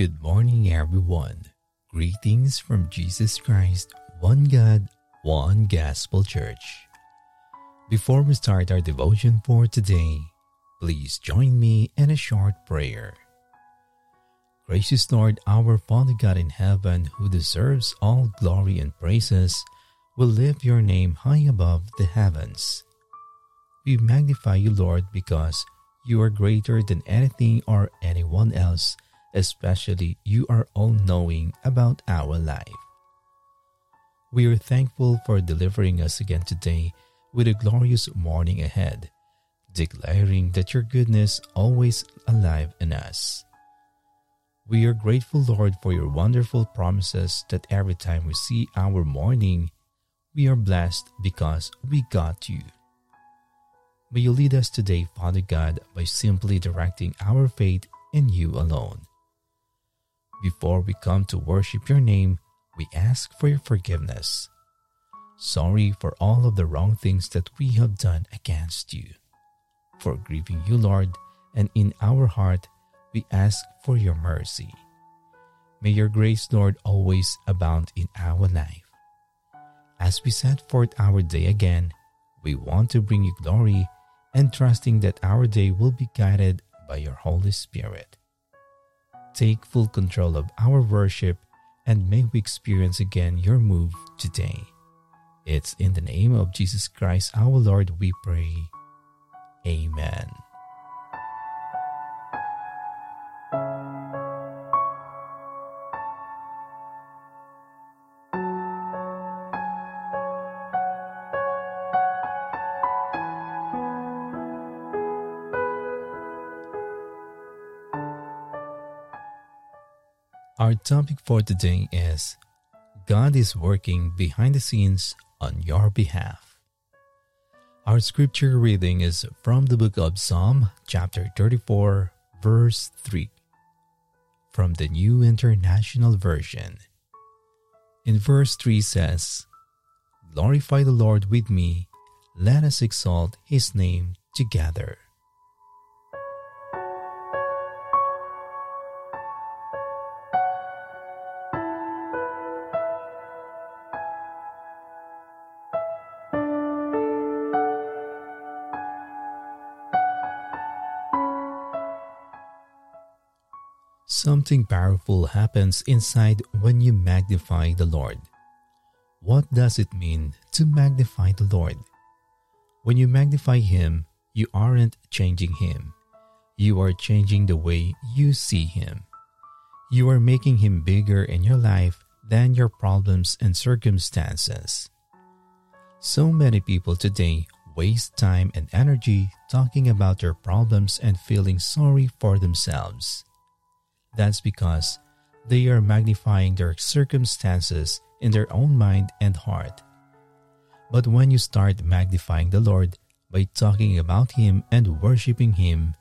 Good morning, everyone. Greetings from Jesus Christ, one God, one Gospel Church. Before we start our devotion for today, please join me in a short prayer. Gracious Lord, our Father God in heaven, who deserves all glory and praises, will lift your name high above the heavens. We magnify you, Lord, because you are greater than anything or anyone else especially you are all knowing about our life. We are thankful for delivering us again today with a glorious morning ahead, declaring that your goodness always alive in us. We are grateful, Lord, for your wonderful promises that every time we see our morning, we are blessed because we got you. May you lead us today, Father God, by simply directing our faith in you alone. Before we come to worship your name, we ask for your forgiveness. Sorry for all of the wrong things that we have done against you. For grieving you, Lord, and in our heart, we ask for your mercy. May your grace, Lord, always abound in our life. As we set forth our day again, we want to bring you glory and trusting that our day will be guided by your Holy Spirit. Take full control of our worship and may we experience again your move today. It's in the name of Jesus Christ our Lord we pray. Amen. Our topic for today is God is working behind the scenes on your behalf. Our scripture reading is from the book of Psalm, chapter 34, verse 3, from the New International Version. In verse 3 says, Glorify the Lord with me, let us exalt his name together. Something powerful happens inside when you magnify the Lord. What does it mean to magnify the Lord? When you magnify Him, you aren't changing Him. You are changing the way you see Him. You are making Him bigger in your life than your problems and circumstances. So many people today waste time and energy talking about their problems and feeling sorry for themselves. That's because they are magnifying their circumstances in their own mind and heart. But when you start magnifying the Lord by talking about Him and worshiping Him,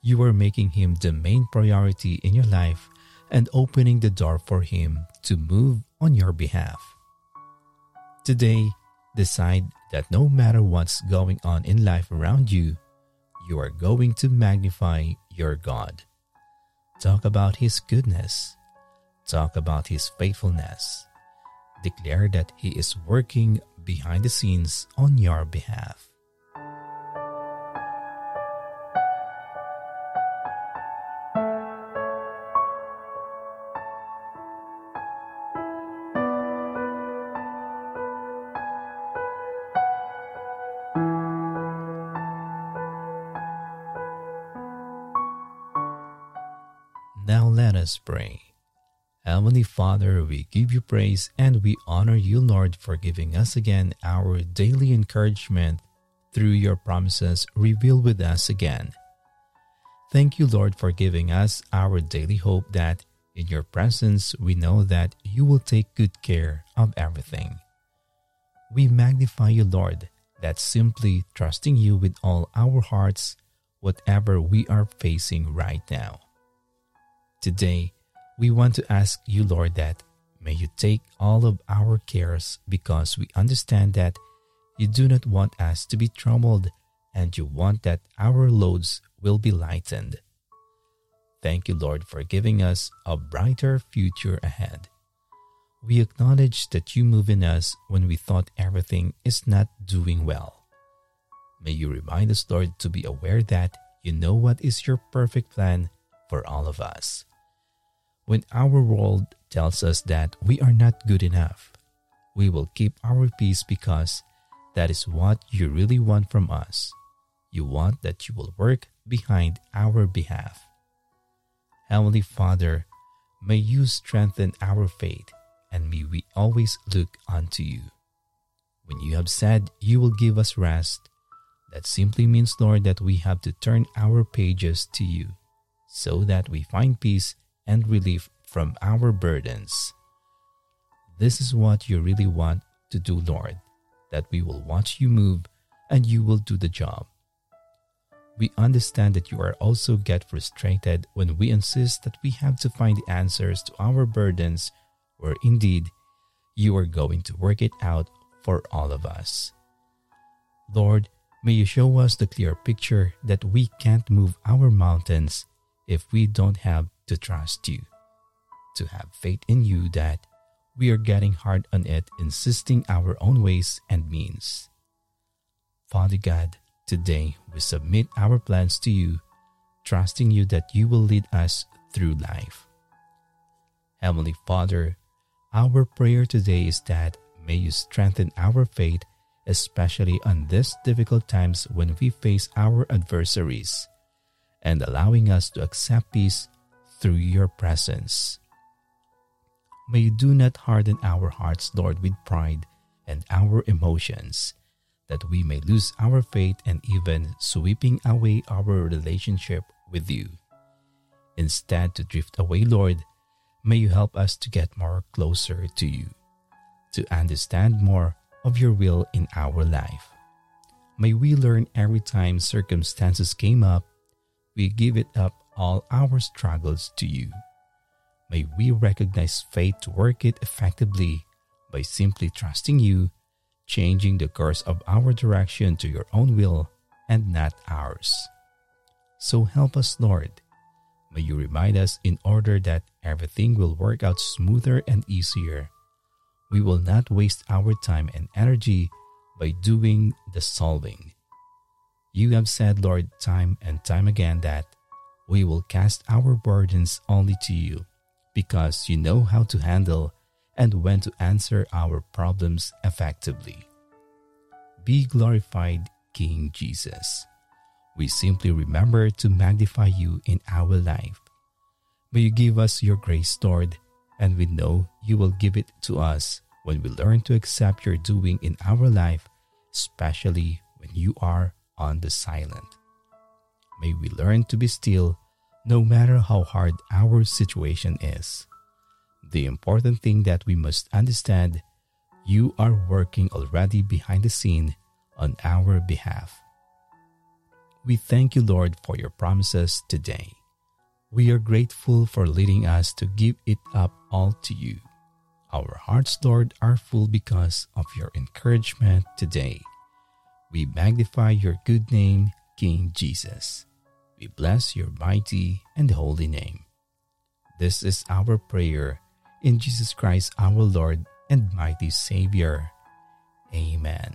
you are making Him the main priority in your life and opening the door for Him to move on your behalf. Today, decide that no matter what's going on in life around you, you are going to magnify your God. Talk about His goodness. Talk about His faithfulness. Declare that He is working behind the scenes on your behalf. Now let us pray. Heavenly Father, we give you praise and we honor you, Lord, for giving us again our daily encouragement through your promises revealed with us again. Thank you, Lord, for giving us our daily hope that in your presence we know that you will take good care of everything. We magnify you, Lord, that simply trusting you with all our hearts, whatever we are facing right now. Today, we want to ask you, Lord, that may you take all of our cares because we understand that you do not want us to be troubled and you want that our loads will be lightened. thank you, Lord, for giving us a brighter future ahead. We acknowledge that you move in us when we thought everything is not doing well. May you remind us, Lord, to be aware that you know what is your perfect plan for all of us. When our world tells us that we are not good enough, we will keep our peace because that is what you really want from us. You want that you will work behind our behalf. Heavenly Father, may you strengthen our faith and may we always look unto you. When you have said you will give us rest, that simply means, Lord, that we have to turn our pages to you so that we find peace and relief from our burdens. This is what you really want to do, Lord, that we will watch you move and you will do the job. We understand that you are also get frustrated when we insist that we have to find answers to our burdens where indeed you are going to work it out for all of us. Lord, may you show us the clear picture that we can't move our mountains if we don't have to trust you, to have faith in you that we are getting hard on it, insisting our own ways and means. Father God, today we submit our plans to you, trusting you that you will lead us through life. Heavenly Father, our prayer today is that may you strengthen our faith, especially on these difficult times when we face our adversaries, and allowing us to accept peace through your presence. May you do not harden our hearts, Lord, with pride and our emotions, that we may lose our faith and even sweeping away our relationship with you. Instead, to drift away, Lord, May you help us to get more closer to you, to understand more of your will in our life. May we learn every time circumstances came up, we give it up all our struggles to you. May we recognize faith to work it effectively by simply trusting you, changing the course of our direction to your own will and not ours. So help us, Lord, May you remind us in order that everything will work out smoother and easier. We will not waste our time and energy by doing the solving. You have said, Lord, time and time again that we will cast our burdens only to you because you know how to handle and when to answer our problems effectively. Be glorified, King Jesus we simply remember to magnify you in our life. May you give us your grace, Lord, and we know you will give it to us when we learn to accept your doing in our life, especially when you are on the silent. May we learn to be still no matter how hard our situation is. The important thing that we must understand you are working already behind the scene on our behalf. We thank you, Lord, for your promises today. We are grateful for leading us to give it up all to you. Our hearts, Lord, are full because of your encouragement today. We magnify your good name, King Jesus. We bless your mighty and holy name. This is our prayer in Jesus Christ, our Lord and mighty Savior. Amen.